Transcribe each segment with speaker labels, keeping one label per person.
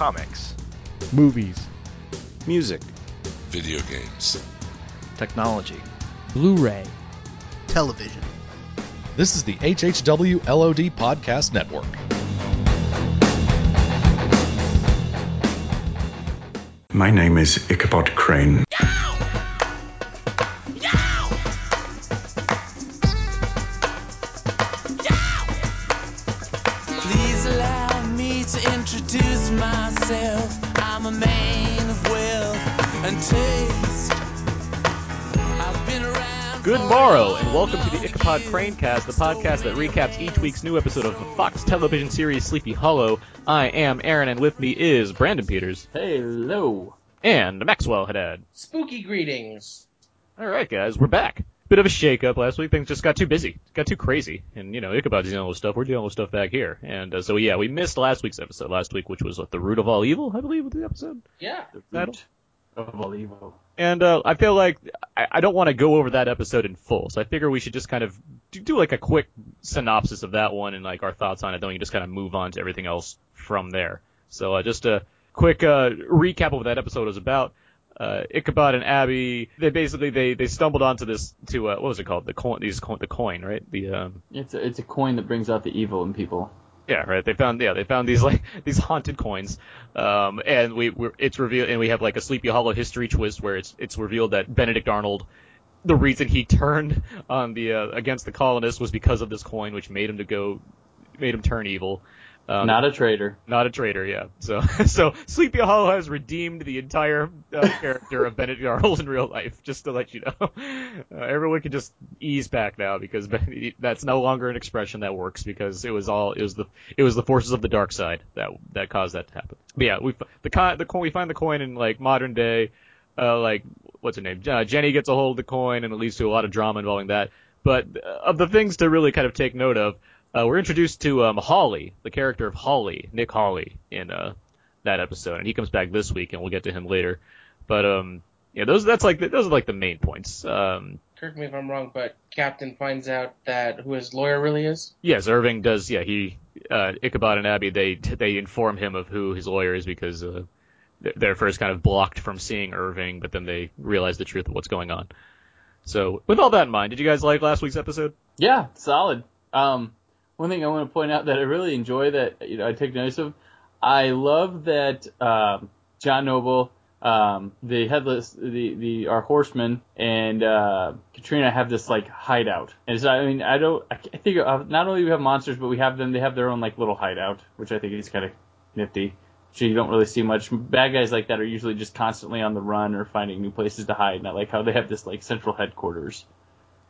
Speaker 1: comics,
Speaker 2: movies,
Speaker 3: music,
Speaker 4: video games,
Speaker 1: technology,
Speaker 2: Blu-ray,
Speaker 5: television.
Speaker 6: This is the HHW LOD Podcast Network.
Speaker 7: My name is Ichabod Crane.
Speaker 8: Good morrow, and welcome to the
Speaker 9: long
Speaker 8: Ichabod
Speaker 9: time.
Speaker 8: Cranecast, the podcast that recaps each week's new episode of the Fox television series Sleepy Hollow. I am Aaron, and with me is Brandon Peters
Speaker 10: Hello.
Speaker 8: and Maxwell Haddad.
Speaker 11: Spooky greetings.
Speaker 8: All right, guys, we're back. Bit of a shake-up last week. Things just got too busy, got too crazy, and you know Ichabod's dealing with stuff. We're dealing with stuff back here, and uh, so yeah, we missed last week's episode last week, which was what, the root of all evil, I believe, was the episode
Speaker 11: Yeah.
Speaker 8: The title.
Speaker 10: Of all evil.
Speaker 8: And uh, I feel like I, I don't want to go over that episode in full, so I figure we should just kind of do, do like a quick synopsis of that one and like our thoughts on it. Then we can just kind of move on to everything else from there. So uh, just a quick uh, recap of what that episode was about. Uh, Ichabod and Abby, they basically they, they stumbled onto this to uh, what was it called the coin these coin, the coin right the um,
Speaker 10: It's a, it's a coin that brings out the evil in people.
Speaker 8: Yeah, right. They found yeah, they found these like these haunted coins, um, and we we're, it's revealed, and we have like a Sleepy Hollow history twist where it's it's revealed that Benedict Arnold, the reason he turned on the uh, against the colonists was because of this coin, which made him to go, made him turn evil. Um,
Speaker 10: Not a traitor.
Speaker 8: not a traitor, yeah. So, so Sleepy Hollow has redeemed the entire uh, character of Benedict Arnold in real life. Just to let you know, uh, everyone can just ease back now because Ben- that's no longer an expression that works because it was all it was the it was the forces of the dark side that that caused that to happen. But yeah, we the coin the coin we find the coin in like modern day, uh, like what's her name? Uh, Jenny gets a hold of the coin and it leads to a lot of drama involving that. But uh, of the things to really kind of take note of, uh, we're introduced to um, Hawley, the character of Hawley, Nick Hawley, in uh, that episode, and he comes back this week, and we'll get to him later. But um, yeah, those that's like those are like the main points. Um,
Speaker 11: Correct me if I'm wrong, but Captain finds out that who his lawyer really is.
Speaker 8: yes, Irving does. Yeah, he uh, Ichabod and Abby they they inform him of who his lawyer is because uh, they're first kind of blocked from seeing Irving, but then they realize the truth of what's going on. So with all that in mind, did you guys like last week's episode?
Speaker 10: Yeah, solid. Um, one thing I want to point out that I really enjoy that you know I take notice of, I love that um, John Noble, um, the headless, the the our horseman, and uh, Katrina have this like hideout. And so I mean I don't I think uh, not only do we have monsters, but we have them. They have their own like little hideout, which I think is kind of nifty. So you don't really see much. Bad guys like that are usually just constantly on the run or finding new places to hide. Not like how they have this like central headquarters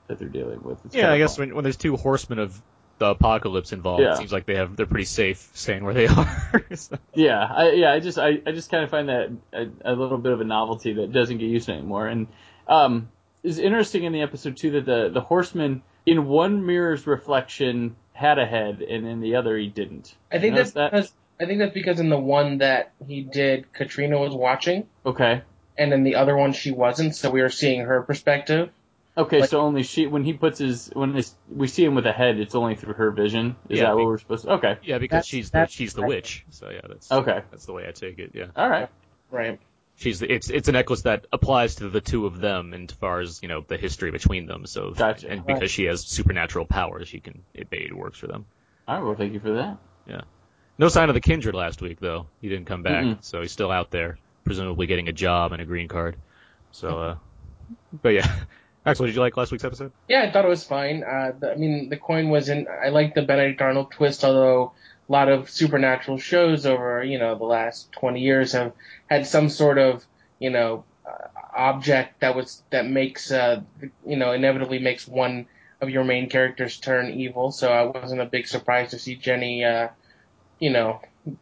Speaker 10: that they're dealing with. It's
Speaker 8: Yeah, I guess
Speaker 10: fun.
Speaker 8: when, when there's two horsemen of the apocalypse involved,
Speaker 10: Yeah.
Speaker 8: it seems like they have they're pretty safe staying where they are. So-
Speaker 10: Yeah, I, yeah, I just I, I just kind of find that a, a little bit of a novelty that doesn't get used anymore. And um, it's interesting in the episode too that the the horseman in one mirror's reflection had a head, and in the other he didn't.
Speaker 11: I think that's
Speaker 10: that?
Speaker 11: because I think that's because in the one that he did, Katrina was watching,
Speaker 10: Okay.
Speaker 11: and in the other one she wasn't, so we were seeing her perspective.
Speaker 10: Okay,
Speaker 11: Like-
Speaker 10: so only she when he puts his when his, we see him with a head, it's only through her vision. Is
Speaker 8: Yeah,
Speaker 10: that what we're supposed to? Okay.
Speaker 8: yeah, because
Speaker 11: That's-
Speaker 8: she's the
Speaker 11: that's
Speaker 8: she's the
Speaker 11: right.
Speaker 8: witch. So yeah, that's
Speaker 10: Okay.
Speaker 8: that's the way I take it. Yeah,
Speaker 10: All right.
Speaker 11: Right.
Speaker 8: she's the, it's it's a necklace that applies to the two of them, and as far as you know the history between them. So
Speaker 10: Gotcha.
Speaker 8: and because she has supernatural powers, she can it, it works for them.
Speaker 10: All right. Well, thank you for that. Yeah.
Speaker 8: No sign of the kindred last week though. He didn't come back,
Speaker 10: Mm-mm.
Speaker 8: so he's still out there, presumably getting a job and a green card. So, uh, but yeah, Maxwell, did you like last week's episode?
Speaker 11: Yeah, I thought it was fine. Uh, the, I mean, the coin was in. I like the Benedict Arnold twist, although a lot of supernatural shows over you know the last 20 years have had some sort of you know uh, object that was that makes uh, you know inevitably makes one of your main characters turn evil. So I wasn't a big surprise to see Jenny, uh, you know,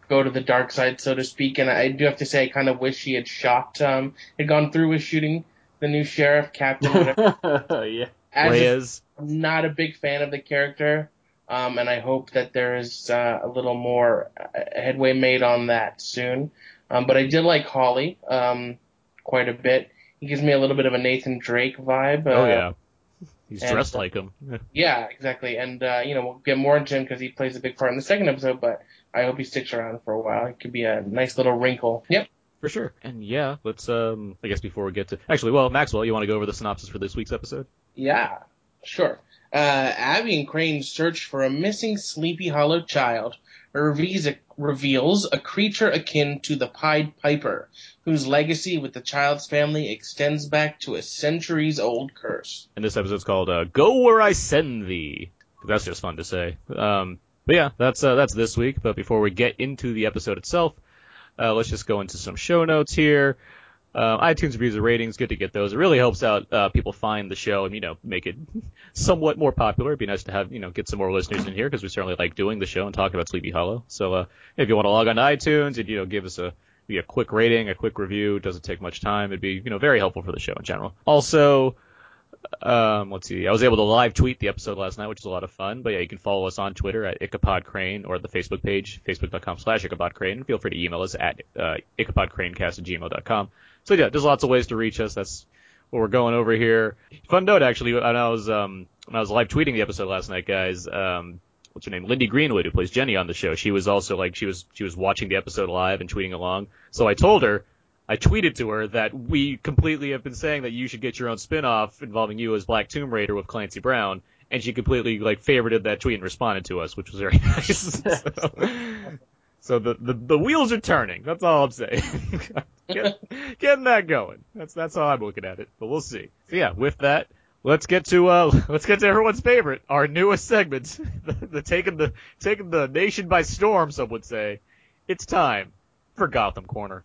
Speaker 11: go to the dark side, so to speak. And I do have to say, I kind of wish she had shot, um, had gone through with shooting the new sheriff, Captain, whatever.
Speaker 10: yeah.
Speaker 11: As a. I'm not a big fan of the character, um, and I hope that there is uh, a little more uh, headway made on that soon. Um, but I did like Hawley um, quite a bit. He gives me a little bit of a Nathan Drake vibe. Uh,
Speaker 8: oh yeah, he's
Speaker 11: and,
Speaker 8: dressed like him.
Speaker 11: Yeah, exactly. And uh, you know we'll get more into him because he plays a big part in the second episode. But I hope he sticks around for a while. It could be a nice little wrinkle. Yep.
Speaker 8: For sure. And yeah, let's um I guess before we get to actually well, Maxwell, you want to go over the synopsis for this week's episode?
Speaker 11: Yeah, sure. Uh, Abby and Crane search for a missing Sleepy Hollow child. Reveals a, reveals a creature akin to the Pied Piper, whose legacy with the child's family extends back to a centuries old curse.
Speaker 8: And this episode's called uh, "Go Where I Send Thee." That's just fun to say. Um, but yeah, that's uh, that's this week. But before we get into the episode itself, uh, let's just go into some show notes here. Uh, iTunes reviews and ratings, good to get those. It really helps out uh, people find the show and you know make it somewhat more popular. It'd be nice to have you know get some more listeners in here because we certainly like doing the show and talking about Sleepy Hollow. So uh, if you want to log on to iTunes and you know give us a be a quick rating, a quick review, it doesn't take much time. It'd be you know very helpful for the show in general. Also, um, let's see. I was able to live tweet the episode last night, which is a lot of fun. But yeah, you can follow us on Twitter at IchabodCrane or the Facebook page, facebook.com slash IchabodCrane. Feel free to email us at uh, at gmail.com. So yeah, there's lots of ways to reach us. That's what we're going over here. Fun note, actually, when I was, um, when I was live tweeting the episode last night, guys, um, what's her name? Lyndie Greenwood, who plays Jenny on the show. She was also like, she was, she was watching the episode live and tweeting along. So I told her, I tweeted to her that we completely have been saying that you should get your own spin-off involving you as Black Tomb Raider with Clancy Brown, and she completely like favorited that tweet and responded to us, which was very nice. so, so the, the the wheels are turning. That's all I'm saying. Get, getting that going. That's that's how I'm looking at it. But we'll see. So yeah, with that, let's get to uh let's get to everyone's favorite, our newest segment, the, the taking the taking the nation by storm. Some would say. It's time for Gotham Corner.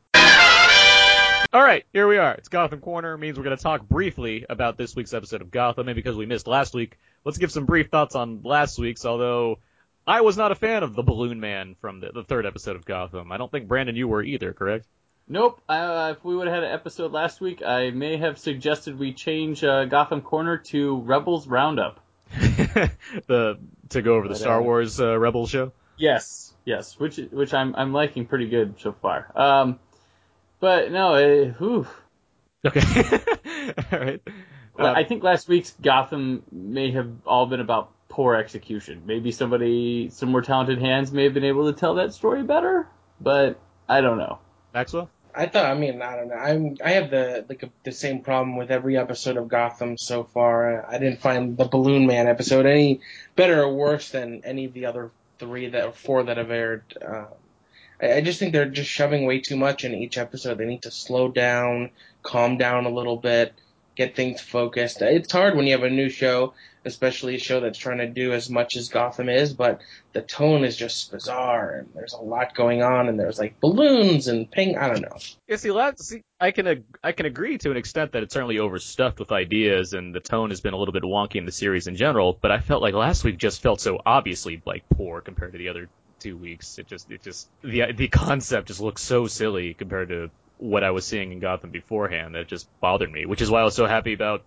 Speaker 8: All right, here we are. It's Gotham Corner. It means we're going to talk briefly about this week's episode of Gotham. And because we missed last week, let's give some brief thoughts on last week's. Although I was not a fan of the Balloon Man from the, the third episode of Gotham. I don't think Brandon you were either, correct?
Speaker 10: Nope. Uh, if we would have had an episode last week, I may have suggested we change uh, Gotham Corner to Rebels Roundup.
Speaker 8: the to go over the Star Wars uh, Rebels show.
Speaker 10: Yes, yes, which which I'm I'm liking pretty good so far. Um, but no, uh, whew.
Speaker 8: Okay. All right.
Speaker 10: Well,
Speaker 8: Um,
Speaker 10: I think last week's Gotham may have all been about poor execution. Maybe somebody, some more talented hands may have been able to tell that story better, but I don't know.
Speaker 8: Maxwell.
Speaker 11: I thought. I mean, I don't know. I'm. I have the like the same problem with every episode of Gotham so far. I didn't find the Balloon Man episode any better or worse than any of the other three that or four that have aired. Um, I, just think they're just shoving way too much in each episode. They need to slow down, calm down a little bit, get things focused. It's hard when you have a new show, especially a show that's trying to do as much as Gotham is, but the tone is just bizarre and there's a lot going on and there's like balloons and ping. I don't know.
Speaker 8: Yeah, see, last, see, I can I can agree to an extent that it's certainly overstuffed with ideas, and the tone has been a little bit wonky in the series in general. But I felt like last week just felt so obviously like poor compared to the other two weeks. It just it just the the concept just looks so silly compared to what I was seeing in Gotham beforehand. That it just bothered me, which is why I was so happy about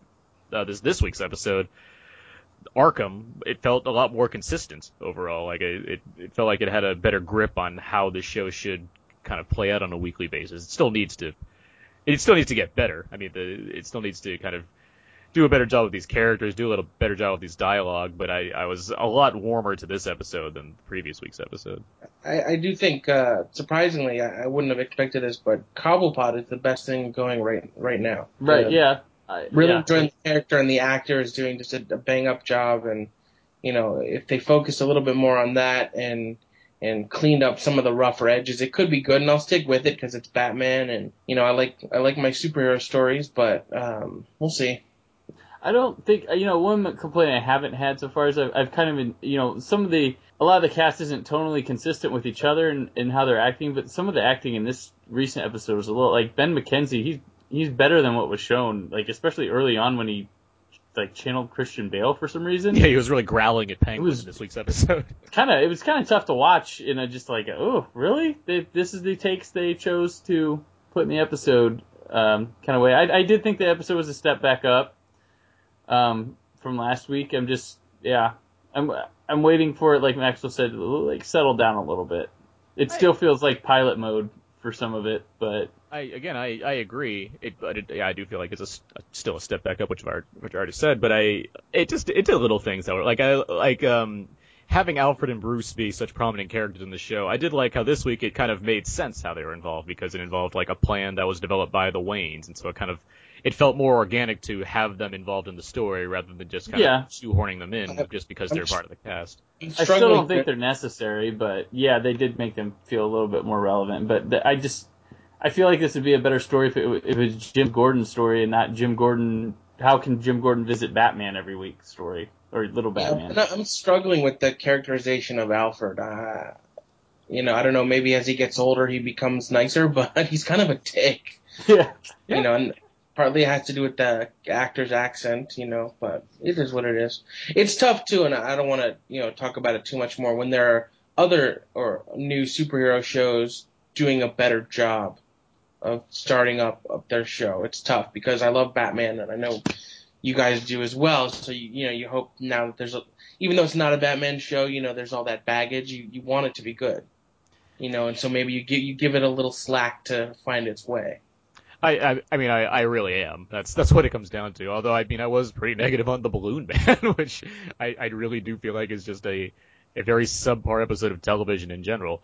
Speaker 8: uh, this this week's episode. Arkham, it felt a lot more consistent overall. Like it, it, it felt like it had a better grip on how the show should kind of play out on a weekly basis. It still needs to, it still needs to get better. I mean, the, it still needs to kind of do a better job with these characters, do a little better job with these dialogue. But I, I was a lot warmer to this episode than the previous week's episode.
Speaker 11: I, I do think, uh, surprisingly, I, I wouldn't have expected this, but Cobblepot is the best thing going right right now.
Speaker 10: Right?
Speaker 11: Uh,
Speaker 10: yeah. I,
Speaker 11: really
Speaker 10: yeah.
Speaker 11: enjoying the character and the actor is doing just a, a bang up job and you know if they focus a little bit more on that and and cleaned up some of the rougher edges it could be good and I'll stick with it because it's Batman and you know I like I like my superhero stories but um we'll see
Speaker 10: I don't think you know one complaint I haven't had so far is I've, I've kind of been you know some of the a lot of the cast isn't totally consistent with each other in, in how they're acting, but some of the acting in this recent episode was a little like Ben McKenzie. He's he's better than what was shown, like especially early on when he like channeled Christian Bale for some reason.
Speaker 8: Yeah, he was really growling at Penguin
Speaker 10: was-
Speaker 8: in this week's episode.
Speaker 10: kind of it was kind of tough to watch and I just like oh really they, this is the takes they chose to put in the episode um, kind of way I, I did think the episode was a step back up um, from last week I'm just yeah I'm I'm waiting for it like Maxwell said like settle down a little bit it still feels like pilot mode for some of it but
Speaker 8: I again, I, I agree. It, but it, yeah, I do feel like it's a, still a step back up, which I which I already said. But I it just it did little things that were like I like um having Alfred and Bruce be such prominent characters in the show, I did like how this week it kind of made sense how they were involved because it involved like a plan that was developed by the Waynes, and so it kind of it felt more organic to have them involved in the story rather than just kind
Speaker 10: Yeah.
Speaker 8: of shoehorning them in
Speaker 11: I-
Speaker 8: just because
Speaker 11: I'm
Speaker 8: they're
Speaker 11: s-
Speaker 8: part of the cast.
Speaker 11: I'm
Speaker 10: still don't think they're necessary, but yeah, they did make them feel a little bit more relevant. But th- I just, I feel like this would be a better story if it, w- if it was Jim Gordon's story and not Jim Gordon. How can Jim Gordon visit Batman every week story or Little Batman?
Speaker 11: I- I'm struggling with the characterization of Alfred. Uh, you know, I don't know. Maybe as he gets older, he becomes nicer, but he's kind of a dick.
Speaker 10: yeah,
Speaker 11: You know, and partly it has to do with the actor's accent. You know, but it is what it is. It's tough too, and I don't want to you know talk about it too much more. When there are other or new superhero shows doing a better job of starting up, up their show, it's tough because I love Batman, and I know you guys do as well. So you you know you hope now that there's a even though it's not a Batman show, you know there's all that baggage. You you want it to be good, you know, and so maybe you give you give it a little slack to find its way.
Speaker 8: I, I, I mean, I, I really am. That's that's what it comes down to. Although, I mean, I was pretty negative on the Balloon Man, which I, I really do feel like is just a, a very subpar episode of television in general.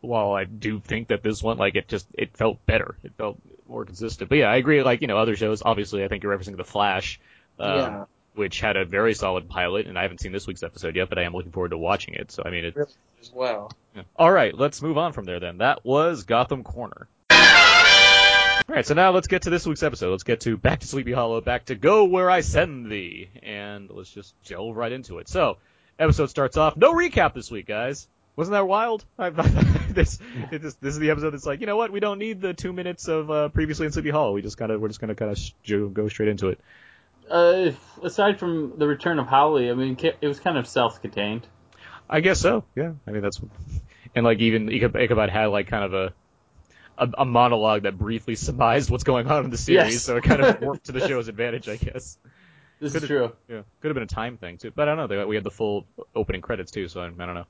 Speaker 8: While I do think that this one, like, it just it felt better. It felt more consistent. But yeah, I agree. Like, you know, other shows. Obviously, I think you're referencing The Flash, um,
Speaker 11: Yeah.
Speaker 8: which had a very solid pilot, and I haven't seen this week's episode yet, but I am looking forward to watching it. So, I mean, it,
Speaker 11: Really as well.
Speaker 8: yeah. All right, let's move on from there then. That was Gotham Corner. All right, so now let's get to this week's episode. Let's get to Back to Sleepy Hollow, back to Go Where I Send Thee, and let's just delve right into it. So, episode starts off. No recap this week, guys. Wasn't that wild? I, this, just, this is the episode that's like, you know what? We don't need the two minutes of uh, previously in Sleepy Hollow. We just kind of, we're just gonna kind of go straight into it.
Speaker 10: Uh, aside from the return of Hawley, I mean, it was kind of self-contained.
Speaker 8: I guess so. Yeah. I mean, that's, and like even Ichabod had like kind of a, a, a monologue that briefly surmised what's going on in the series,
Speaker 10: Yes.
Speaker 8: so it kind of worked to the show's advantage, I guess.
Speaker 10: This
Speaker 8: Could've-
Speaker 10: is true.
Speaker 8: Yeah, could have been a time thing too, but I don't know. They, we had the full opening credits too, so I, I don't know.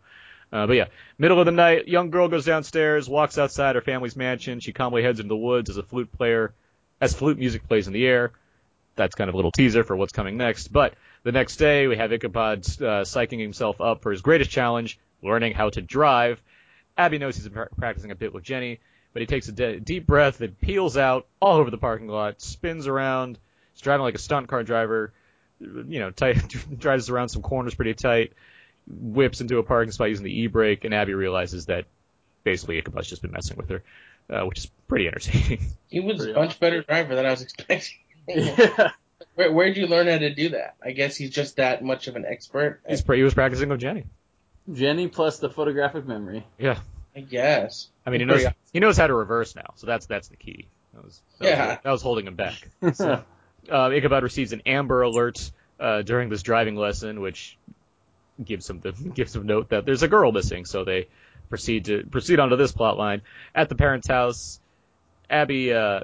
Speaker 8: Uh, but yeah, middle of the night, young girl goes downstairs, walks outside her family's mansion. She calmly heads into the woods as a flute player, as flute music plays in the air. That's kind of a little teaser for what's coming next. But the next day, we have Ichabod uh, psyching himself up for his greatest challenge, learning how to drive. Abby knows he's been pra- practicing a bit with Jenny, but he takes a de- deep breath and peels out all over the parking lot, spins around, he's driving like a stunt car driver, you know, tight, drives around some corners pretty tight, whips into a parking spot using the e-brake, and Abby realizes that basically Ichabod's just been messing with her, uh, which is pretty entertaining.
Speaker 11: He was a much better driver than I was expecting.
Speaker 10: Yeah.
Speaker 11: Where, where'd you learn how to do that? I guess he's just that much of an expert.
Speaker 8: He's pra- he was practicing with Jenny.
Speaker 10: Jenny plus the photographic memory.
Speaker 8: Yeah.
Speaker 11: I guess.
Speaker 8: I mean, he knows he knows how to reverse now, so that's that's the key. That was, that
Speaker 11: Yeah.
Speaker 8: was, that was holding him back. uh, Ichabod receives an Amber Alert uh, during this driving lesson, which gives him the gives him note that there's a girl missing. So they proceed to proceed onto this plot line. At the parents' house, Abby uh,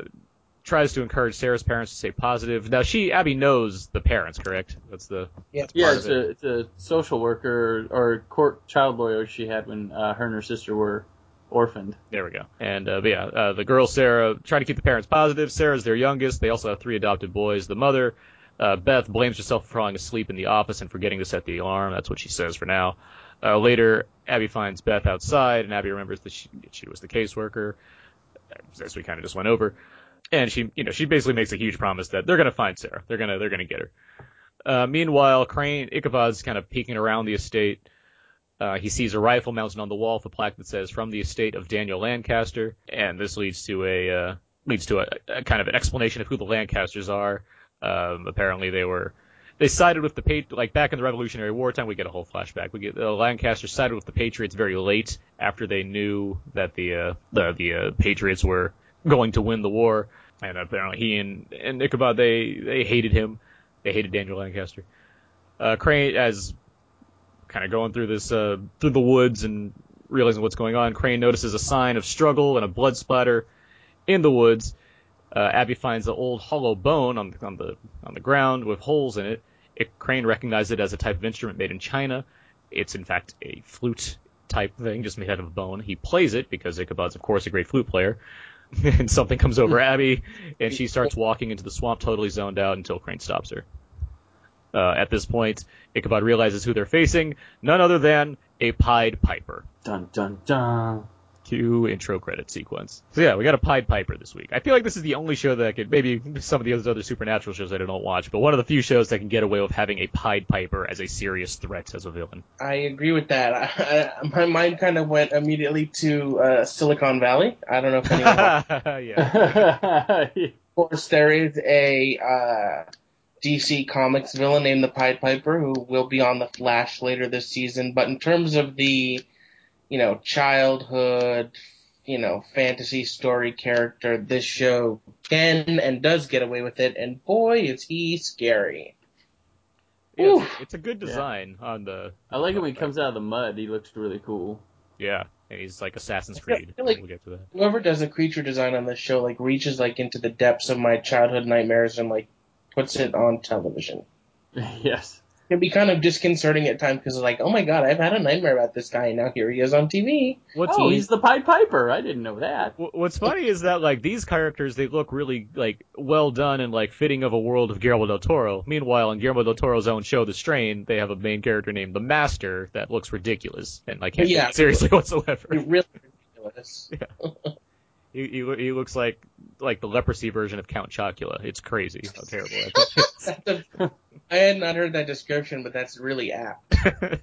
Speaker 8: tries to encourage Sarah's parents to stay positive. Now she Abby knows the parents, correct? That's the
Speaker 11: Yeah.
Speaker 10: Yeah, it's
Speaker 8: it.
Speaker 10: a, it's a social worker or court child lawyer she had when uh, her and her sister were orphaned.
Speaker 8: There we go. And uh, but yeah, uh, the girl Sarah trying to keep the parents positive. Sarah's their youngest. They also have three adopted boys. The mother, uh, Beth, blames herself for falling asleep in the office and forgetting to set the alarm. That's what she says for now. Uh, later, Abby finds Beth outside, and Abby remembers that she, she was the caseworker, as we kind of just went over. And she, you know, she basically makes a huge promise that they're gonna find Sarah. They're gonna, they're gonna get her. Uh, meanwhile, Crane Ichabod's kind of peeking around the estate. Uh, he sees a rifle mounted on the wall with a plaque that says "From the estate of Daniel Lancaster," and this leads to a uh, leads to a, a kind of an explanation of who the Lancasters are. Um, apparently, they were they sided with the Pat- like back in the Revolutionary War time. We get a whole flashback. We get the Lancasters sided with the Patriots very late after they knew that the uh, the the uh, Patriots were going to win the war, and apparently he and and Ichabod they they hated him. They hated Daniel Lancaster. Uh, Crane as kind of going through this uh, through the woods and realizing what's going on. Crane notices a sign of struggle and a blood splatter in the woods. Uh, Abby finds an old hollow bone on, on the on the ground with holes in it. it. Crane recognizes it as a type of instrument made in China. It's in fact a flute type thing, just made out of a bone. He plays it because Ichabod's, of course, a great flute player. and something comes over Abby, and she starts walking into the swamp, totally zoned out, until Crane stops her. Uh, at this point, Ichabod realizes who they're facing, none other than a Pied Piper.
Speaker 10: Dun dun dun.
Speaker 8: Intro credit sequence. So yeah, we got a Pied Piper this week. I feel like this is the only show that I could, maybe some of the other supernatural shows that I don't watch, but one of the few shows that can get away with having a Pied Piper as a serious threat as a villain.
Speaker 11: I agree with that. I, I, my mind kind of went immediately to uh, Silicon Valley. I don't know if anyone.
Speaker 8: yeah.
Speaker 11: of course, there is a uh, DC Comics villain named the Pied Piper who will be on the Flash later this season. But in terms of the, you know, childhood, you know, fantasy story character, this show can and does get away with it. And boy, is he scary.
Speaker 8: Yeah, it's, it's a good design on the.
Speaker 10: I like it when he comes out of the mud. He looks really cool.
Speaker 8: Yeah, and he's like Assassin's Creed.
Speaker 11: I feel like-
Speaker 8: we'll get to that.
Speaker 11: Whoever does the creature design on this show like reaches like into the depths of my childhood nightmares and like puts it on television.
Speaker 10: yes.
Speaker 11: It can be kind of disconcerting at times because like, oh my god, I've had a nightmare about this guy and now here he is on TV.
Speaker 8: What's
Speaker 10: Oh, he's the Pied Piper. I didn't know that.
Speaker 8: What's funny is that like these characters, they look really like well done and like fitting of a world of Guillermo del Toro. Meanwhile, in Guillermo del Toro's own show, The Strain, they have a main character named the Master that looks ridiculous and like can't
Speaker 11: Yeah.
Speaker 8: seriously whatsoever.
Speaker 11: It's really ridiculous.
Speaker 8: He, he, he looks like like the leprosy version of Count Chocula. It's crazy how terrible. that
Speaker 11: That's a- I had not heard that description, but that's really apt.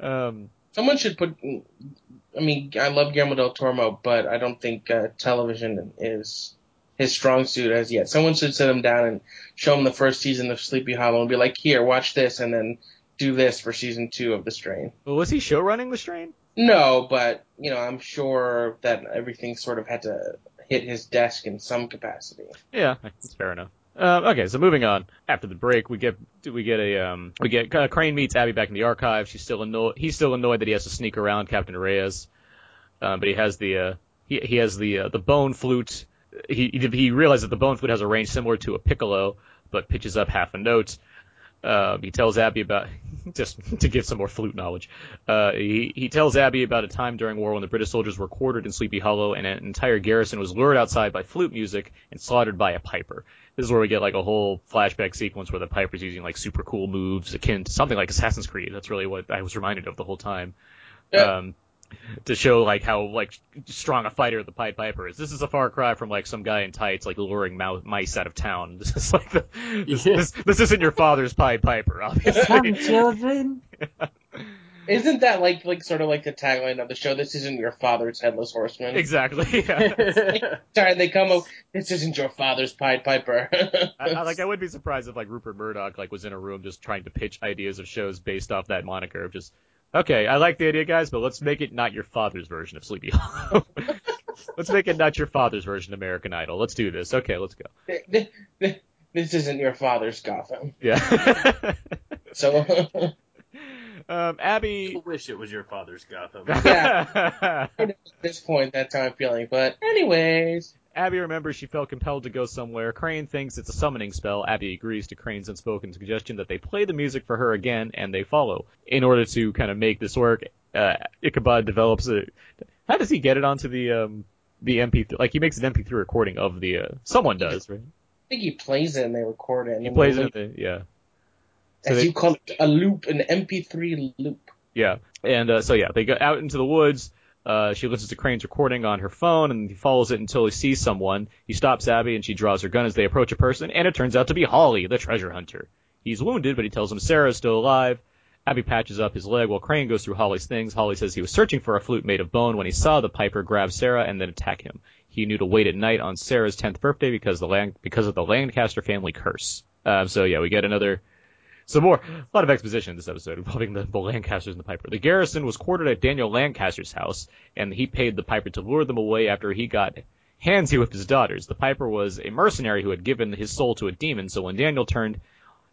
Speaker 8: um,
Speaker 11: Someone should put. I mean, I love Guillermo del Toro, but I don't think uh, television is his strong suit as yet. Someone should sit him down and show him the first season of Sleepy Hollow and be like, "Here, watch this," and then do this for season two of The Strain.
Speaker 8: well, was he show running The Strain?
Speaker 11: No, but you know, I'm sure that everything sort of had to hit his desk in some capacity.
Speaker 8: Yeah, that's fair enough. Uh, okay, so moving on. After the break, we get we get a um we get uh, Crane meets Abby back in the archive. She's still annoyed. He's still annoyed that he has to sneak around Captain Reyes, uh, but he has the uh, he he has the uh, the bone flute. He he realizes that the bone flute has a range similar to a piccolo, but pitches up half a note. Uh, he tells Abby about just to give some more flute knowledge. Uh, he he tells Abby about a time during war when the British soldiers were quartered in Sleepy Hollow and an entire garrison was lured outside by flute music and slaughtered by a piper. This is where we get like a whole flashback sequence where the piper's using like super cool moves akin to something like Assassin's Creed. That's really what I was reminded of the whole time.
Speaker 11: Yeah.
Speaker 8: Um, to show like how like strong a fighter the Pied Piper is. This is a far cry from like some guy in tights like luring mice out of town. This is like the this,
Speaker 10: Yeah.
Speaker 8: this, this isn't your father's Pied Piper, obviously.
Speaker 10: Come, children.
Speaker 11: Isn't that like like sort of like the tagline of the show? This isn't your father's headless horseman.
Speaker 8: exactly. Yeah.
Speaker 11: Sorry, they come up. This isn't your father's Pied Piper.
Speaker 8: I, I, like I would be surprised if like Rupert Murdoch like was in a room just trying to pitch ideas of shows based off that moniker of just okay, I like the idea, guys, but let's make it not your father's version of Sleepy Hollow. let's make it not your father's version of American Idol. Let's do this. Okay, let's go.
Speaker 11: this isn't your father's Gotham.
Speaker 8: Yeah.
Speaker 11: So
Speaker 8: um, Abby.
Speaker 10: I wish it was your father's Gotham. Yeah.
Speaker 11: At this point, that's how I'm feeling. But anyways,
Speaker 8: Abby remembers she felt compelled to go somewhere. Crane thinks it's a summoning spell. Abby agrees to Crane's unspoken suggestion that they play the music for her again, and they follow. In order to kind of make this work, uh, Ichabod develops a. How does he get it onto the um the MP3? Like he makes an MP3 recording of the. Uh, someone does, right?
Speaker 11: I think he plays it and they record it. And
Speaker 8: He plays it. the- Yeah. So
Speaker 11: as
Speaker 8: they-
Speaker 11: you call it, a loop, an MP3 loop.
Speaker 8: Yeah, and uh, so yeah, they go out into the woods. Uh, she listens to Crane's recording on her phone, and he follows it until he sees someone. He stops Abby, and she draws her gun as they approach a person, and it turns out to be Hawley, the treasure hunter. He's wounded, but he tells him Sarah is still alive. Abby patches up his leg while Crane goes through Hawley's things. Hawley says he was searching for a flute made of bone when he saw the piper grab Sarah and then attack him. He knew to wait at night on Sarah's tenth birthday because the Lan- because of the Lancaster family curse. Uh, so yeah, we get another some more, a lot of exposition in this episode involving the, the Lancasters and the Piper. The garrison was quartered at Daniel Lancaster's house, and he paid the Piper to lure them away after he got handsy with his daughters. The Piper was a mercenary who had given his soul to a demon, so when Daniel turned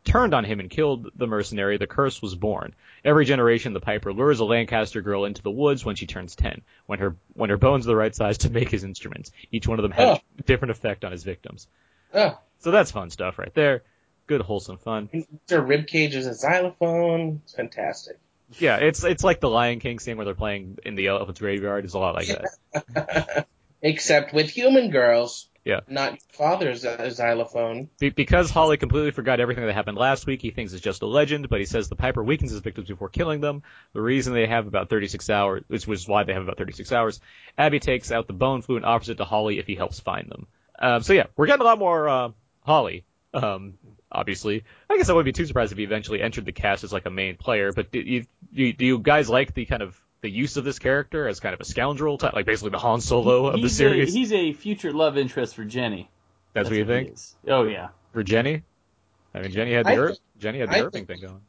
Speaker 8: turned on him and killed the mercenary, the curse was born. Every generation, the Piper lures a Lancaster girl into the woods when she turns ten, when her when her bones are the right size to make his instruments. Each one of them has a different effect on his victims.
Speaker 11: Oh,
Speaker 8: So that's fun stuff right there. Good wholesome fun.
Speaker 11: their rib cage is a xylophone. It's fantastic.
Speaker 8: Yeah, it's it's like the Lion King scene where they're playing in the elephant's graveyard. It's a lot like that.
Speaker 11: Except with human girls.
Speaker 8: Yeah.
Speaker 11: Not father's uh, xylophone.
Speaker 8: Be- because Hawley completely forgot everything that happened last week, he thinks it's just a legend, but he says the Piper weakens his victims before killing them. The reason they have about 36 hours, which was why they have about 36 hours, Abby takes out the bone flute and offers it to Hawley if he helps find them. Um, so yeah, we're getting a lot more, uh, Hawley. Um, obviously. I guess I wouldn't be too surprised if he eventually entered the cast as like a main player, but do you, do you, do you guys like the kind of, the use of this character as kind of a scoundrel type, like basically the Han Solo of the series?
Speaker 10: A, he's a future love interest for Jenny.
Speaker 8: That's, what you think?
Speaker 10: Oh yeah.
Speaker 8: For Jenny? I mean, Jenny had the
Speaker 11: I
Speaker 8: Ir-
Speaker 11: think-
Speaker 8: Jenny had the
Speaker 11: I
Speaker 8: Irving
Speaker 11: think-
Speaker 8: thing going.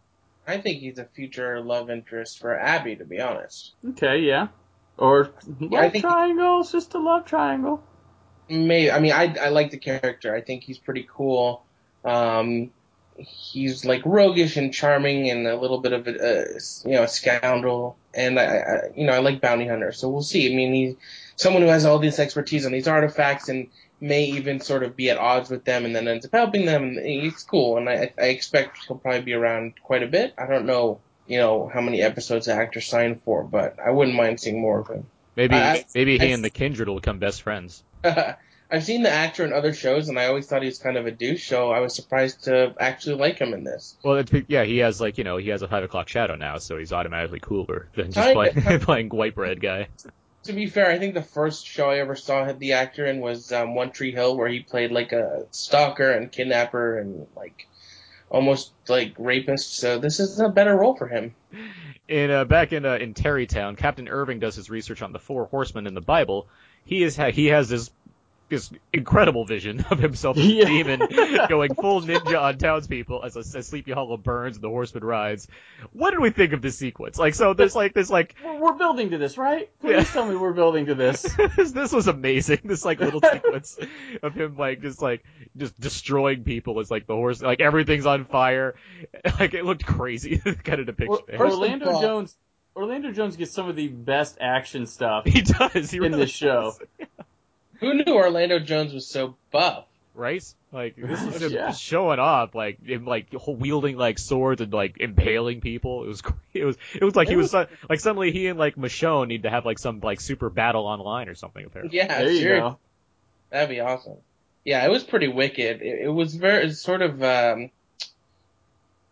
Speaker 11: I think he's a future love interest for Abby, to be honest.
Speaker 10: Okay, yeah. Or love
Speaker 11: I
Speaker 10: triangle. It's just a love triangle.
Speaker 11: May I mean I I like the character. I think he's pretty cool. Um, he's like roguish and charming and a little bit of a, a you know a scoundrel. And I, I you know I like bounty hunter. So we'll see. I mean he's someone who has all this expertise on these artifacts and may even sort of be at odds with them and then ends up helping them. And he's cool. And I I expect he'll probably be around quite a bit. I don't know you know how many episodes the actor signed for, but I wouldn't mind seeing more of him.
Speaker 8: Maybe
Speaker 11: I-
Speaker 8: maybe he
Speaker 11: I-
Speaker 8: and the Kindred will become best friends.
Speaker 11: I've seen the actor in other shows, and I always thought he was kind of a douche. So I was surprised to actually like him in this.
Speaker 8: Well, yeah, he has like you know he has a five o'clock shadow now, so he's automatically cooler than just playing playing white bread guy.
Speaker 11: To be fair, I think the first show I ever saw had the actor in was um, One Tree Hill, where he played like a stalker and kidnapper and like almost like rapist. So this is a better role for him.
Speaker 8: In uh, back in uh, in Tarrytown, Captain Irving does his research on the four horsemen in the Bible. He is ha- he has this this incredible vision of himself as a demon going full ninja on townspeople as, as Sleepy Hollow burns and the horseman rides. What did we think of this sequence? Like, so there's like this like
Speaker 10: We're, we're building to this, right? Please
Speaker 8: Yeah.
Speaker 10: tell me we're building to this.
Speaker 8: this, this was amazing. This like little sequence of him like just like just destroying people as like the horse like everything's on fire. Like it looked crazy kind of depiction.
Speaker 10: Or-
Speaker 8: there.
Speaker 10: Orlando
Speaker 11: all-
Speaker 10: Jones. Orlando Jones gets some of the best action stuff.
Speaker 8: he does. He
Speaker 10: in
Speaker 8: really
Speaker 10: this show.
Speaker 8: Does.
Speaker 11: Who knew Orlando Jones was so buff?
Speaker 8: right? Like this is him
Speaker 10: Yeah.
Speaker 8: showing off, like him like wielding like swords and like impaling people. It was it was it was like he
Speaker 10: It
Speaker 8: was, like suddenly he and like Michonne need to have like some like super battle online or something. Apparently,
Speaker 11: Yeah,
Speaker 10: there you go.
Speaker 11: That'd be awesome. Yeah, it was pretty wicked. It, it was very it's sort of um,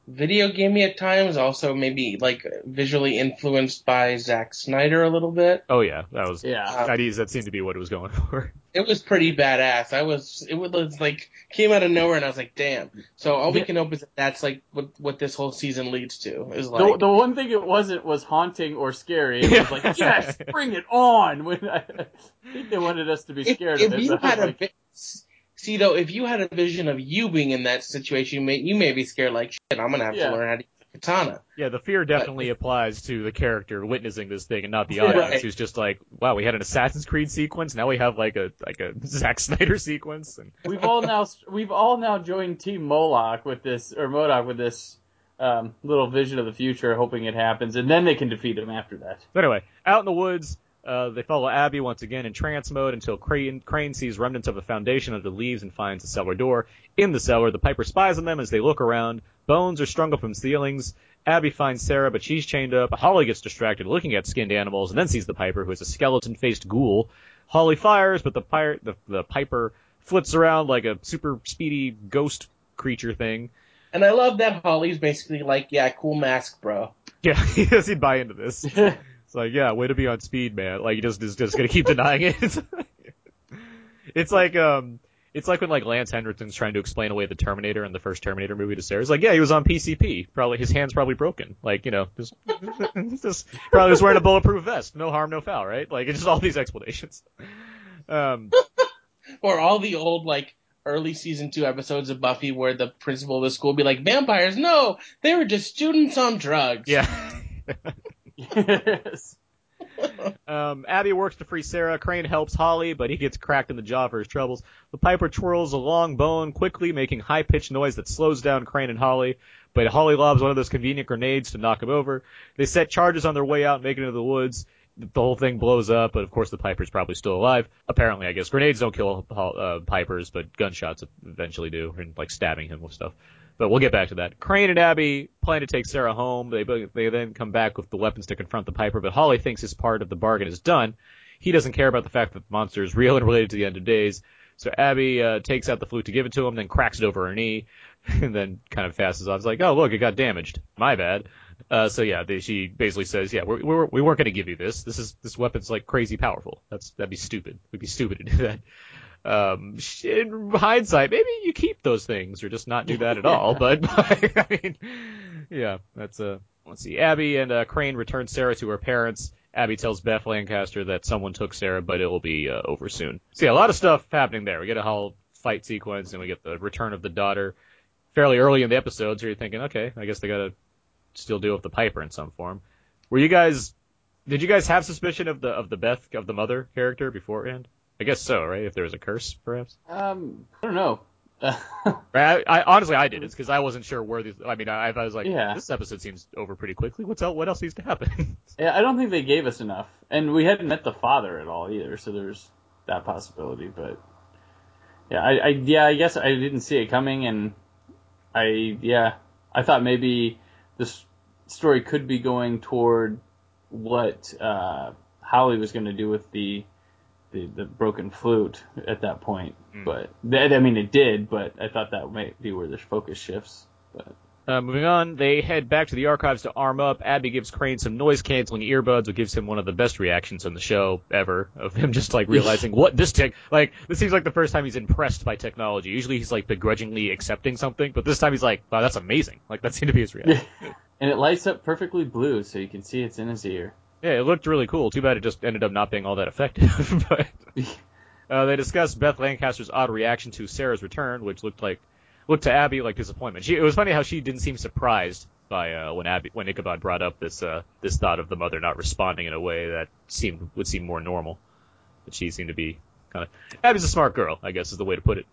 Speaker 11: video gamey at times. Also, maybe like visually influenced by Zack Snyder a little bit.
Speaker 8: oh yeah, that was
Speaker 10: Yeah.
Speaker 8: that is that seemed to be what it was going for.
Speaker 11: It was pretty badass. I was it was like came out of nowhere, and I was like, damn. So all we can hope is that that's like what what this whole season leads to is like
Speaker 10: the one thing it wasn't was haunting or scary. It was like, yes, bring it on. When I, I think they wanted us to be scared
Speaker 11: if
Speaker 10: of it.
Speaker 11: you had
Speaker 10: was
Speaker 11: a
Speaker 10: like,
Speaker 11: vi- see though, if you had a vision of you being in that situation, you may, you may be scared like shit. I'm gonna have
Speaker 10: Yeah.
Speaker 11: to learn how to use a katana.
Speaker 8: Yeah, the fear definitely applies to the character witnessing this thing and not the
Speaker 10: Right.
Speaker 8: audience who's just like, wow, we had an Assassin's Creed sequence, now we have like a like a Zack Snyder sequence, and
Speaker 10: we've all now we've all now joined Team Moloch with this or Modoc with this um, little vision of the future, hoping it happens, and then they can defeat him after that.
Speaker 8: But anyway, out in the woods, uh, they follow Abby once again in trance mode until Crane, Crane sees remnants of a foundation under the leaves and finds a cellar door. In the cellar, the Piper spies on them as they look around. Bones are strung up from ceilings. Abby finds Sarah, but she's chained up. Hawley gets distracted looking at skinned animals and then sees the Piper, who is a skeleton-faced ghoul. Hawley fires, but the, pirate, the, the Piper flits around like a super speedy ghost creature thing.
Speaker 11: And I love that Hawley's basically like, yeah, cool mask, bro.
Speaker 8: Yeah, he doesn't buy into this. It's like, yeah, way to be on speed, man. Like, he just is just gonna keep denying it. it's like, um, it's like when like Lance Henriksen's trying to explain away the Terminator in the first Terminator movie to Sarah. It's like, yeah, he was on PCP. Probably his hand's probably broken. Like, you know, just, just probably was wearing a bulletproof vest. No harm, no foul, right? Like, it's just all these explanations. Um,
Speaker 11: Or all the old like early season two episodes of Buffy where the principal of the school would be like, vampires, no, they were just students on drugs.
Speaker 8: yeah.
Speaker 10: Yes.
Speaker 8: Um, Abby works to free Sarah. Crane helps Hawley, but he gets cracked in the jaw for his troubles. The Piper twirls a long bone quickly, making high-pitched noise that slows down Crane and Hawley. But Hawley lobs one of those convenient grenades to knock him over. They set charges on their way out making it into the woods. The whole thing blows up, but of course the Piper's probably still alive. Apparently, I guess grenades don't kill uh, Pipers, but gunshots eventually do, and like stabbing him with stuff. But we'll get back to that. Crane and Abby plan to take Sarah home. They they then come back with the weapons to confront the Piper, but Hawley thinks his part of the bargain is done. He doesn't care about the fact that the monster is real and related to the end of days. So Abby uh, takes out the flute to give it to him, then cracks it over her knee, and then kind of passes off. It's like, oh look, it got damaged. My bad. Uh, so yeah, they, she basically says, yeah, we're, we're, we weren't going to give you this. This is this weapon's like crazy powerful. That's that'd be stupid. We'd be stupid to do that. Um, in hindsight, maybe you keep those things or just not do that at all. But, I mean, yeah, that's uh, let's see. Abby and uh, Crane return Sarah to her parents. Abby tells Beth Lancaster that someone took Sarah, but it will be uh, over soon. So yeah, a lot of stuff happening there. We get a whole fight sequence, and we get the return of the daughter fairly early in the episode. So you're thinking, okay, I guess they gotta still deal with the Piper in some form. Were you guys? Did you guys have suspicion of the of the Beth of the mother character beforehand? I guess so, right? If there was a curse, perhaps.
Speaker 10: Um, I don't know.
Speaker 8: Right, I, I honestly I did. It's because I wasn't sure where these. I mean, I, I was like,
Speaker 10: Yeah.
Speaker 8: this episode seems over pretty quickly. What's else? What else needs to happen?
Speaker 10: yeah, I don't think they gave us enough, and we hadn't met the father at all either, so there's that possibility. But yeah, I, I yeah, I guess I didn't see it coming, and I yeah, I thought maybe this story could be going toward what uh, Hawley was going to do with the the, the broken flute at that point. But that, I mean, it did. But I thought that might be where the focus shifts. But
Speaker 8: Uh, moving on, they head back to the archives to arm up. Abby gives Crane some noise canceling earbuds, which gives him one of the best reactions on the show ever of him just like realizing what this tech like this seems like the first time he's impressed by technology. Usually he's like begrudgingly accepting something, but this time he's like, wow, that's amazing. Like that seemed to be his reaction.
Speaker 10: and it lights up perfectly blue, so you can see it's in his ear.
Speaker 8: Yeah, it looked really cool. Too bad it just ended up not being all that effective. but uh, they discussed Beth Lancaster's odd reaction to Sarah's return, which looked like looked to Abby like disappointment. She, it was funny how she didn't seem surprised by uh, when Abby when Ichabod brought up this uh, this thought of the mother not responding in a way that seemed would seem more normal. But she seemed to be kind of Abby's a smart girl, I guess is the way to put it.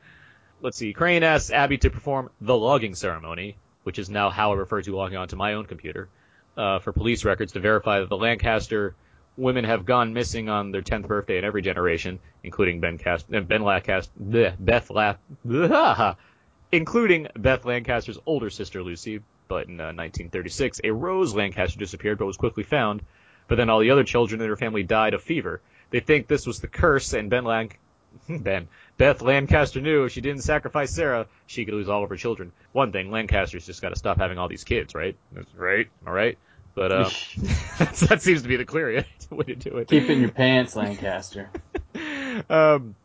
Speaker 8: Let's see. Crane asks Abby to perform the logging ceremony, which is now how I refer to logging onto my own computer, uh, for police records to verify that the Lancaster women have gone missing on their 10th birthday in every generation, including Ben Cast, uh, Ben Lancaster, Beth La, bleh, including Beth Lancaster's older sister Lucy. But in uh, 1936, a Rose Lancaster disappeared, but was quickly found. But then all the other children in her family died of fever. They think this was the curse, and Ben Lan- Ben Beth Lancaster knew if she didn't sacrifice Sarah, she could lose all of her children. One thing, Lancaster's just got to stop having all these kids, right? That's right, all right. But uh, that seems to be the clear way to do it.
Speaker 10: Keep in your pants, Lancaster.
Speaker 8: Um,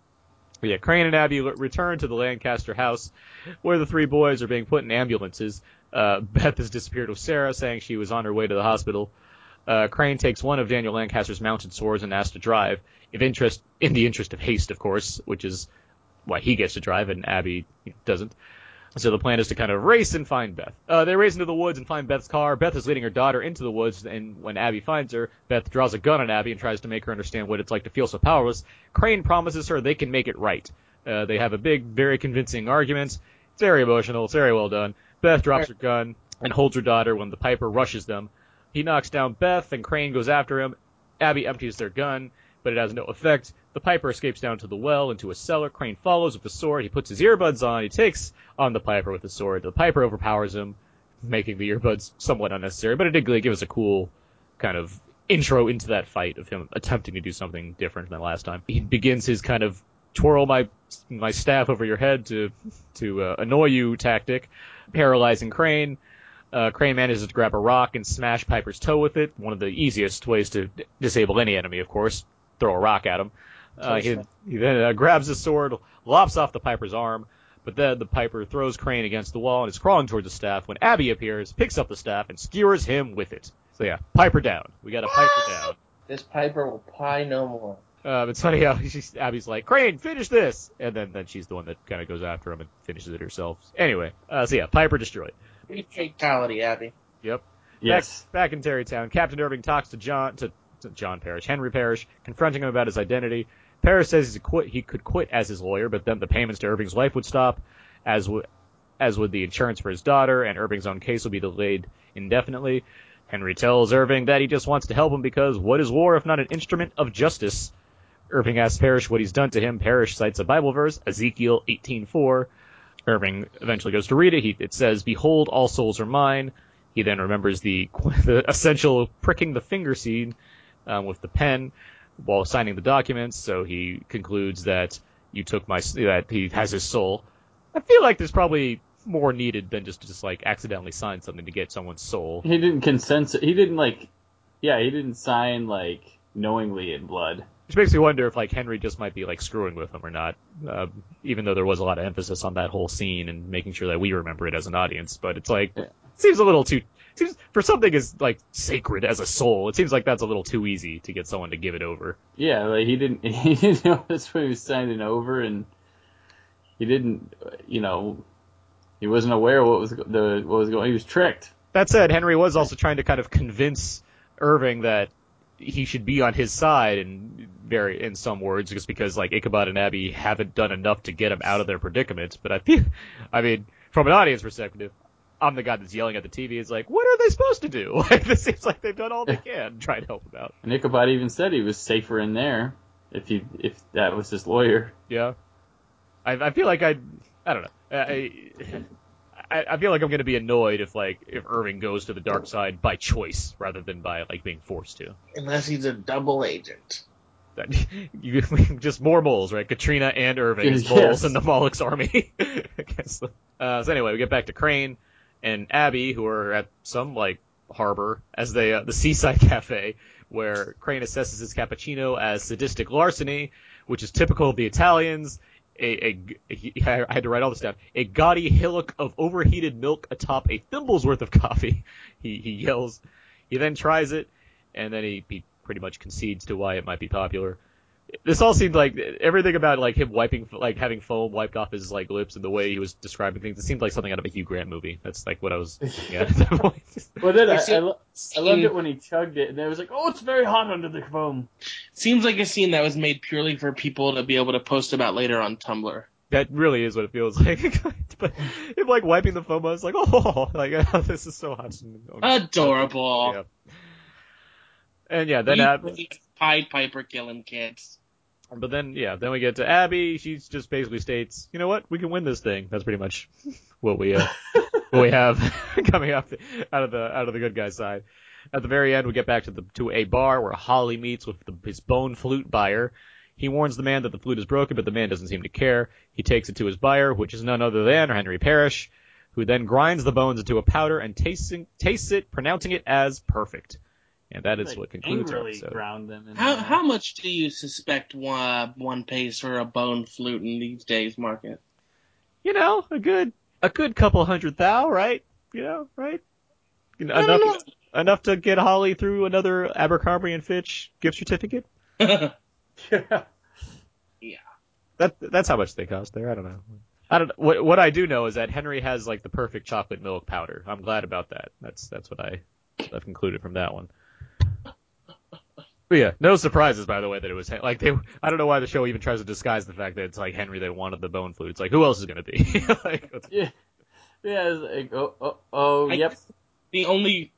Speaker 8: but yeah, Crane and Abby l- return to the Lancaster house, where the three boys are being put in ambulances. Uh, Beth has disappeared with Sarah, saying she was on her way to the hospital. Uh, Crane takes one of Daniel Lancaster's mounted swords and asks to drive, if interest in the interest of haste, of course, which is why he gets to drive and Abby doesn't. So the plan is to kind of race and find Beth. Uh, they race into the woods and find Beth's car. Beth is leading her daughter into the woods, and when Abby finds her, Beth draws a gun on Abby and tries to make her understand what it's like to feel so powerless. Crane promises her they can make it right. Uh, they have a big, very convincing argument. It's very emotional. It's very well done. Beth drops her gun and holds her daughter when the Piper rushes them. He knocks down Beth, and Crane goes after him. Abby empties their gun, but it has no effect. The Piper escapes down to the well into a cellar. Crane follows with the sword. He puts his earbuds on. He takes on the Piper with the sword. The Piper overpowers him, making the earbuds somewhat unnecessary, but it did give us a cool kind of intro into that fight of him attempting to do something different than last time. He begins his kind of twirl my my staff over your head to to uh, annoy you tactic, paralyzing Crane. Uh, Crane manages to grab a rock and smash Piper's toe with it. One of the easiest ways to d- disable any enemy, of course. Throw a rock at him. Uh, he, he then uh, grabs his sword, lops off the Piper's arm, but then the Piper throws Crane against the wall and is crawling towards the staff when Abby appears, picks up the staff, and skewers him with it. So yeah, Piper down. We got a Piper down.
Speaker 11: This Piper will pie no more.
Speaker 8: Um, it's funny how she's, Abby's like, Crane, finish this! And then, then she's the one that kind of goes after him and finishes it herself. Anyway, uh, so yeah, Piper destroyed.
Speaker 11: Fatality, Abby.
Speaker 8: Yep.
Speaker 10: Yes.
Speaker 8: Back, back in Tarrytown, Captain Irving talks to John to, to John Parrish, Henry Parrish, confronting him about his identity. Parrish says he's quit, he could quit as his lawyer, but then the payments to Irving's wife would stop, as w- as would the insurance for his daughter, and Irving's own case will be delayed indefinitely. Henry tells Irving that he just wants to help him because what is war if not an instrument of justice? Irving asks Parrish what he's done to him. Parrish cites a Bible verse, Ezekiel 18:4. Irving eventually goes to read it. He, it says, "Behold, all souls are mine." He then remembers the, the essential pricking the finger scene um, with the pen while signing the documents. So he concludes that you took my that he has his soul. I feel like there's probably more needed than just to just like accidentally sign something to get someone's soul.
Speaker 10: He didn't consent. He didn't like. Yeah, he didn't sign like knowingly in blood.
Speaker 8: Which makes me wonder if like Henry just might be like screwing with him or not. Uh, even though there was a lot of emphasis on that whole scene and making sure that we remember it as an audience, but it's like
Speaker 10: Yeah.
Speaker 8: it seems a little too seems for something as like sacred as a soul. It seems like that's a little too easy to get someone to give it over.
Speaker 10: Yeah, like he didn't. He didn't know that's what he was signing over, and he didn't. You know, he wasn't aware what was the what was going. He was tricked.
Speaker 8: That said, Henry was also trying to kind of convince Irving that he should be on his side in very in some words, just because like Ichabod and Abby haven't done enough to get him out of their predicament. But I feel, I mean, from an audience perspective, I'm the guy that's yelling at the TV. It's like, what are they supposed to do? Like, this seems like they've done all they can to try to help him out.
Speaker 10: And Ichabod even said he was safer in there if he if that was his lawyer.
Speaker 8: Yeah, I, I feel like I, I don't know. I, I, I feel like I'm gonna be annoyed if like if Irving goes to the dark side by choice rather than by like being forced to.
Speaker 11: Unless he's a double agent.
Speaker 8: That you just more moles, right? Katrina and Irving as
Speaker 10: Yes.
Speaker 8: moles in the Moloch's army. against them. Uh, so anyway, we get back to Crane and Abby, who are at some like harbor as they uh, the seaside cafe, where Crane assesses his cappuccino as sadistic larceny, which is typical of the Italians. A, a, he- I had to write all this down. A gaudy hillock of overheated milk atop a thimble's worth of coffee. He he yells. He then tries it, and then he, he pretty much concedes to why it might be popular. This all seemed like everything about like him wiping, like having foam wiped off his like lips and the way he was describing things. It seemed like something out of a Hugh Grant movie. That's like what I was thinking at that point.
Speaker 10: But then I,
Speaker 11: I've
Speaker 10: I, lo- I loved it when he chugged it, and it was like, oh, it's very hot under the foam.
Speaker 11: Seems like a scene that was made purely for people to be able to post about later on Tumblr.
Speaker 8: That really is what it feels like. but him like wiping the foam, I was like, oh, like this is so hot.
Speaker 11: Adorable.
Speaker 8: Yeah. And yeah, then
Speaker 11: You
Speaker 8: Ab-
Speaker 11: believe Pied Piper killing kids.
Speaker 8: but then yeah, then we get to Abby. She just basically states, you know what, we can win this thing. That's pretty much what we uh, what we have coming up out of the out of the good guy side. At the very end, we get back to the to a bar where Hawley meets with the, his bone flute buyer. He warns the man that the flute is broken, but the man doesn't seem to care. He takes it to his buyer, which is none other than Henry Parrish, who then grinds the bones into a powder and tasting, tastes it, pronouncing it as perfect. And that is
Speaker 10: Like,
Speaker 8: what concludes our
Speaker 10: angrily
Speaker 8: episode.
Speaker 10: ground them. In
Speaker 11: How
Speaker 10: there.
Speaker 11: how much do you suspect one, one pays for a bone flute in these days market?
Speaker 8: You know, a good a good couple hundred thou, right? You know, right? You know,
Speaker 11: I don't
Speaker 8: enough enough to get Hawley through another Abercrombie and Fitch gift certificate.
Speaker 11: know.
Speaker 10: Yeah.
Speaker 8: That that's how much they cost there. I don't know. I don't. What what I do know is that Henry has like the perfect chocolate milk powder. I'm glad about that. That's that's what I I've concluded from that one. But yeah, no surprises by the way that it was like they. I don't know why the show even tries to disguise the fact that it's like Henry that wanted the bone flute. It's like who else is gonna be? like,
Speaker 10: Yeah. Yeah, it's like, oh, oh, oh,
Speaker 11: I
Speaker 10: yep.
Speaker 11: the only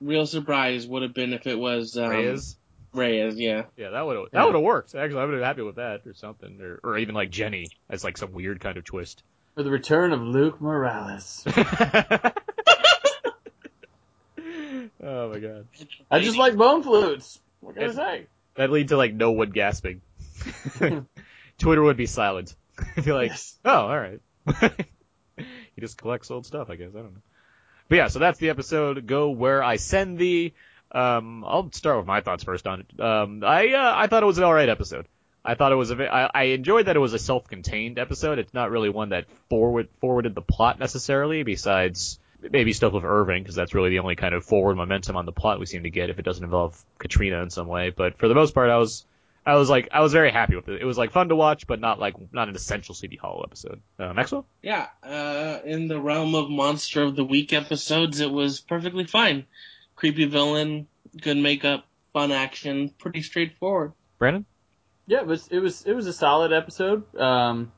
Speaker 11: real surprise would have been if it was um,
Speaker 8: Reyes.
Speaker 11: Reyes, yeah.
Speaker 8: Yeah, that would have that would have worked. Actually, I would have been happy with that or something, or or even like Jenny as like some weird kind of twist.
Speaker 10: For the return of Luke Morales.
Speaker 8: oh my god,
Speaker 10: I just like bone flutes. What can I say?
Speaker 8: that lead to like no one gasping. Twitter would be silent. I'd be like,
Speaker 10: Yes.
Speaker 8: oh, all right. he just collects old stuff, I guess. I don't know. But yeah, so that's the episode. Go where I send thee. Um, I'll start with my thoughts first on it. Um, I uh, I thought it was an alright episode. I thought it was a I, I enjoyed that it was a self-contained episode. It's not really one that forward forwarded the plot necessarily, besides maybe stuff with Irving, because that's really the only kind of forward momentum on the plot we seem to get if it doesn't involve Katrina in some way. But for the most part, I was I was like I was very happy with it. It was like fun to watch, but not like not an essential Sleepy Hollow episode. Uh, Maxwell.
Speaker 11: Yeah, uh, in the realm of Monster of the Week episodes, it was perfectly fine. Creepy villain, good makeup, fun action, pretty straightforward.
Speaker 8: Brandon.
Speaker 10: Yeah, it was it was it was a solid episode. Um,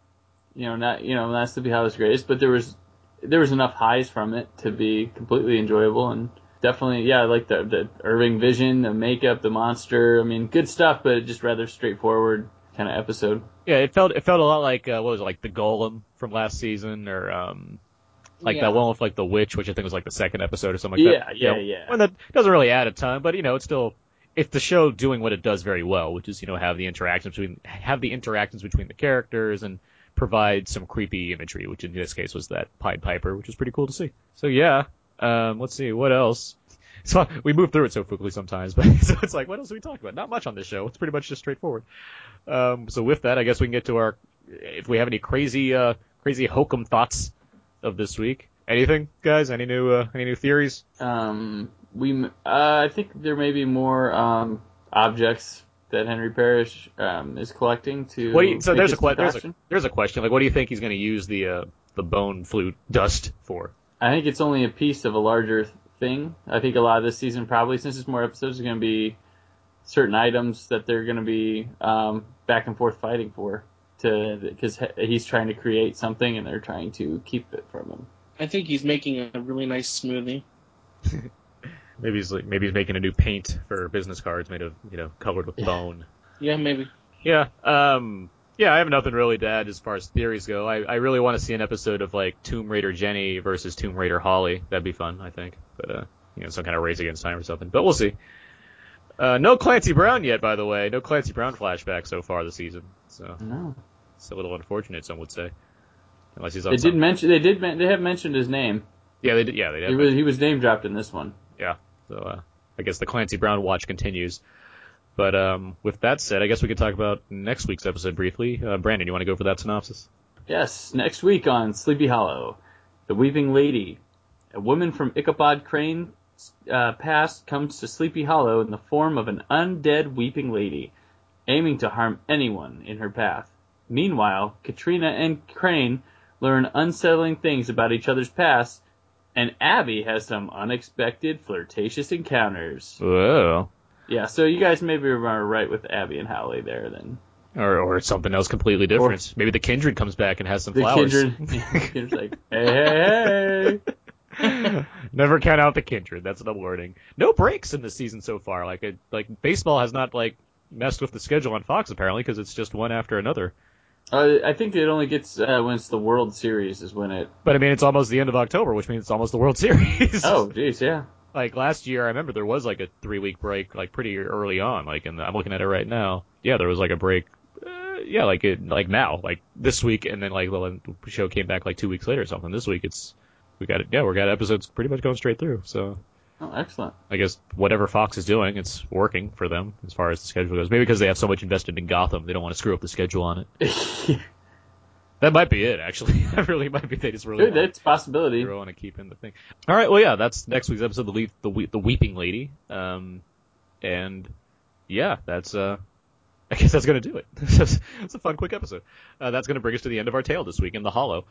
Speaker 10: you know, not you know, not to be Hollis greatest, but there was there was enough highs from it to be completely enjoyable and definitely yeah, I like the the Irving vision, the makeup, the monster. I mean, good stuff, but just rather straightforward kind of episode.
Speaker 8: Yeah, it felt it felt a lot like uh, what was it like the Golem from last season, or um, like
Speaker 11: Yeah.
Speaker 8: that one with like the witch, which I think was like the second episode or something like
Speaker 10: Yeah,
Speaker 8: that.
Speaker 10: yeah,
Speaker 8: You know,
Speaker 10: yeah.
Speaker 8: One that doesn't really add a ton, but you know, it's still it's the show doing what it does very well, which is you know have the interactions between have the interactions between the characters and provide some creepy imagery, which in this case was that Pied Piper, which was pretty cool to see. So yeah, um, let's see what else. So we move through it so quickly sometimes, but so it's like, what else do we talk about? Not much on this show. It's pretty much just straightforward. Um, so with that, I guess we can get to our if we have any crazy uh, crazy hokum thoughts of this week. Anything, guys? Any new uh, any new theories?
Speaker 10: Um, we, uh, I think there may be more um, objects that Henry Parrish um, is collecting to.
Speaker 8: What do you, so there's a,
Speaker 10: his
Speaker 8: que- there's a there's a question. Like, what do you think he's going to use the uh, the bone flute dust for?
Speaker 10: I think it's only a piece of a larger thing. I think a lot of this season, probably since it's more episodes, is going to be certain items that they're going to be um, back and forth fighting for. To because he's trying to create something and they're trying to keep it from him.
Speaker 11: I think he's making a really nice smoothie.
Speaker 8: Maybe he's like, maybe he's making a new paint for business cards made of you know covered with bone.
Speaker 11: Yeah, maybe.
Speaker 8: Yeah. Um. Yeah, I have nothing really to add as far as theories go. I, I really want to see an episode of like Tomb Raider Jenny versus Tomb Raider Hawley. That'd be fun, I think. But uh, you know, some kind of race against time or something. But we'll see. Uh, no Clancy Brown yet, by the way. No Clancy Brown flashback so far this season. So
Speaker 10: No,
Speaker 8: it's a little unfortunate, some would say. Unless he's on
Speaker 10: they did mention. They did. They have mentioned his name.
Speaker 8: Yeah, they did. Yeah, they did.
Speaker 10: He was he was name dropped in this one.
Speaker 8: Yeah. So uh, I guess the Clancy Brown watch continues. But um, with that said, I guess we could talk about next week's episode briefly. Uh, Brandon, you want to go for that synopsis?
Speaker 10: Yes, next week on Sleepy Hollow, the Weeping Lady, a woman from Ichabod Crane uh, past comes to Sleepy Hollow in the form of an undead Weeping Lady, aiming to harm anyone in her path. Meanwhile, Katrina and Crane learn unsettling things about each other's past, and Abby has some unexpected flirtatious encounters.
Speaker 8: Whoa.
Speaker 10: Yeah, so you guys maybe are right with Abby and Hawley there then.
Speaker 8: Or, or something else completely different. Maybe the kindred comes back and has some
Speaker 10: The
Speaker 8: flowers.
Speaker 10: kindred, the kindred's like, hey, hey, hey.
Speaker 8: Never count out the kindred. That's what I'm learning. No breaks in the season so far. Like, it, like baseball has not like messed with the schedule on Fox apparently because it's just one after another.
Speaker 10: Uh, I think it only gets uh, when it's the World Series is when it.
Speaker 8: But I mean, it's almost the end of October, which means it's almost the World Series.
Speaker 10: Oh, geez, yeah.
Speaker 8: like last year, I remember there was like a three week break, like pretty early on. Like, and I'm looking at it right now. Yeah, there was like a break. Uh, yeah, like it, like now, like this week, and then like the show came back like two weeks later or something. This week, it's we got it. Yeah, we got episodes pretty much going straight through. So
Speaker 10: Oh, excellent.
Speaker 8: I guess whatever Fox is doing, it's working for them as far as the schedule goes. Maybe because they have so much invested in Gotham, they don't want to screw up the schedule on it. That might be it, actually. that really might be. They just really want-
Speaker 10: that's a possibility.
Speaker 8: they want to keep in the thing. All right, well, yeah, that's next week's episode, the Le- the, we- the Weeping Lady, um, and yeah, that's uh, I guess that's gonna do it. it's a fun, quick episode. Uh, that's gonna bring us to the end of our tale this week in the Hollow.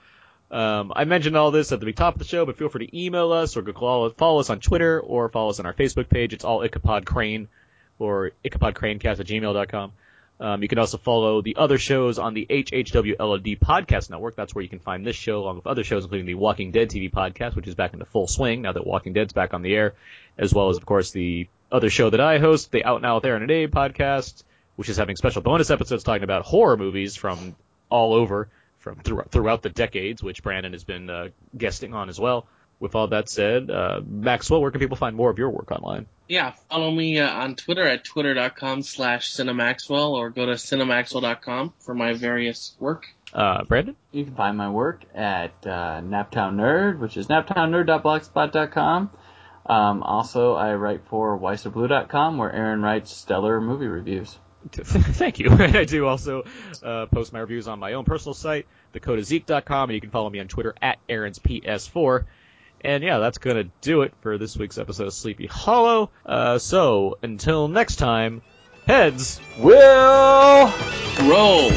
Speaker 8: Um, I mentioned all this at the top of the show, but feel free to email us or go follow, us on Twitter or follow us on our Facebook page. It's all Ichabod Crane or IchabodCranecast at gmail.com. Um, you can also follow the other shows on the HHW LOD podcast network. That's where you can find this show along with other shows, including the Walking Dead TV podcast, which is back into full swing now that Walking Dead's back on the air, as well as, of course, the other show that I host, the Out Now There in a Day podcast, which is having special bonus episodes talking about horror movies from all over, from through, throughout the decades, which Brandon has been uh, guesting on as well. With all that said, uh, Maxwell, where can people find more of your work online?
Speaker 11: Yeah, follow me uh, on Twitter at twitter.com slash cinemaxwell or go to cinemaxwell.com for my various work.
Speaker 8: Uh, Brandon?
Speaker 10: You can find my work at uh, Naptown Nerd, which is naptownnerd.blogspot.com. Um, also, I write for whysoblu.com, where Aaron writes stellar movie reviews.
Speaker 8: Thank you. I do also uh, post my reviews on my own personal site, thecodazeek.com, and you can follow me on Twitter at Aaron's PS4. And yeah, that's gonna do it for this week's episode of Sleepy Hollow. Uh, so until next time, heads will
Speaker 11: Roll!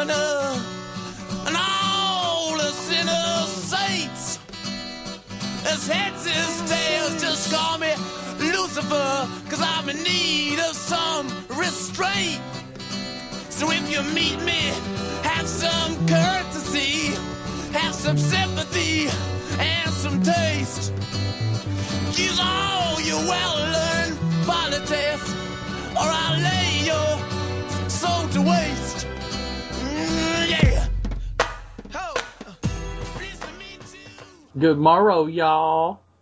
Speaker 9: And all the sinners saints. As heads is tails, just call me Lucifer, cause I'm in need of some restraint. So if you meet me, have some courtesy, have some sympathy, and some taste. Use all your well-learned tests, or I'll lay your soul to waste.
Speaker 10: Good morrow, y'all.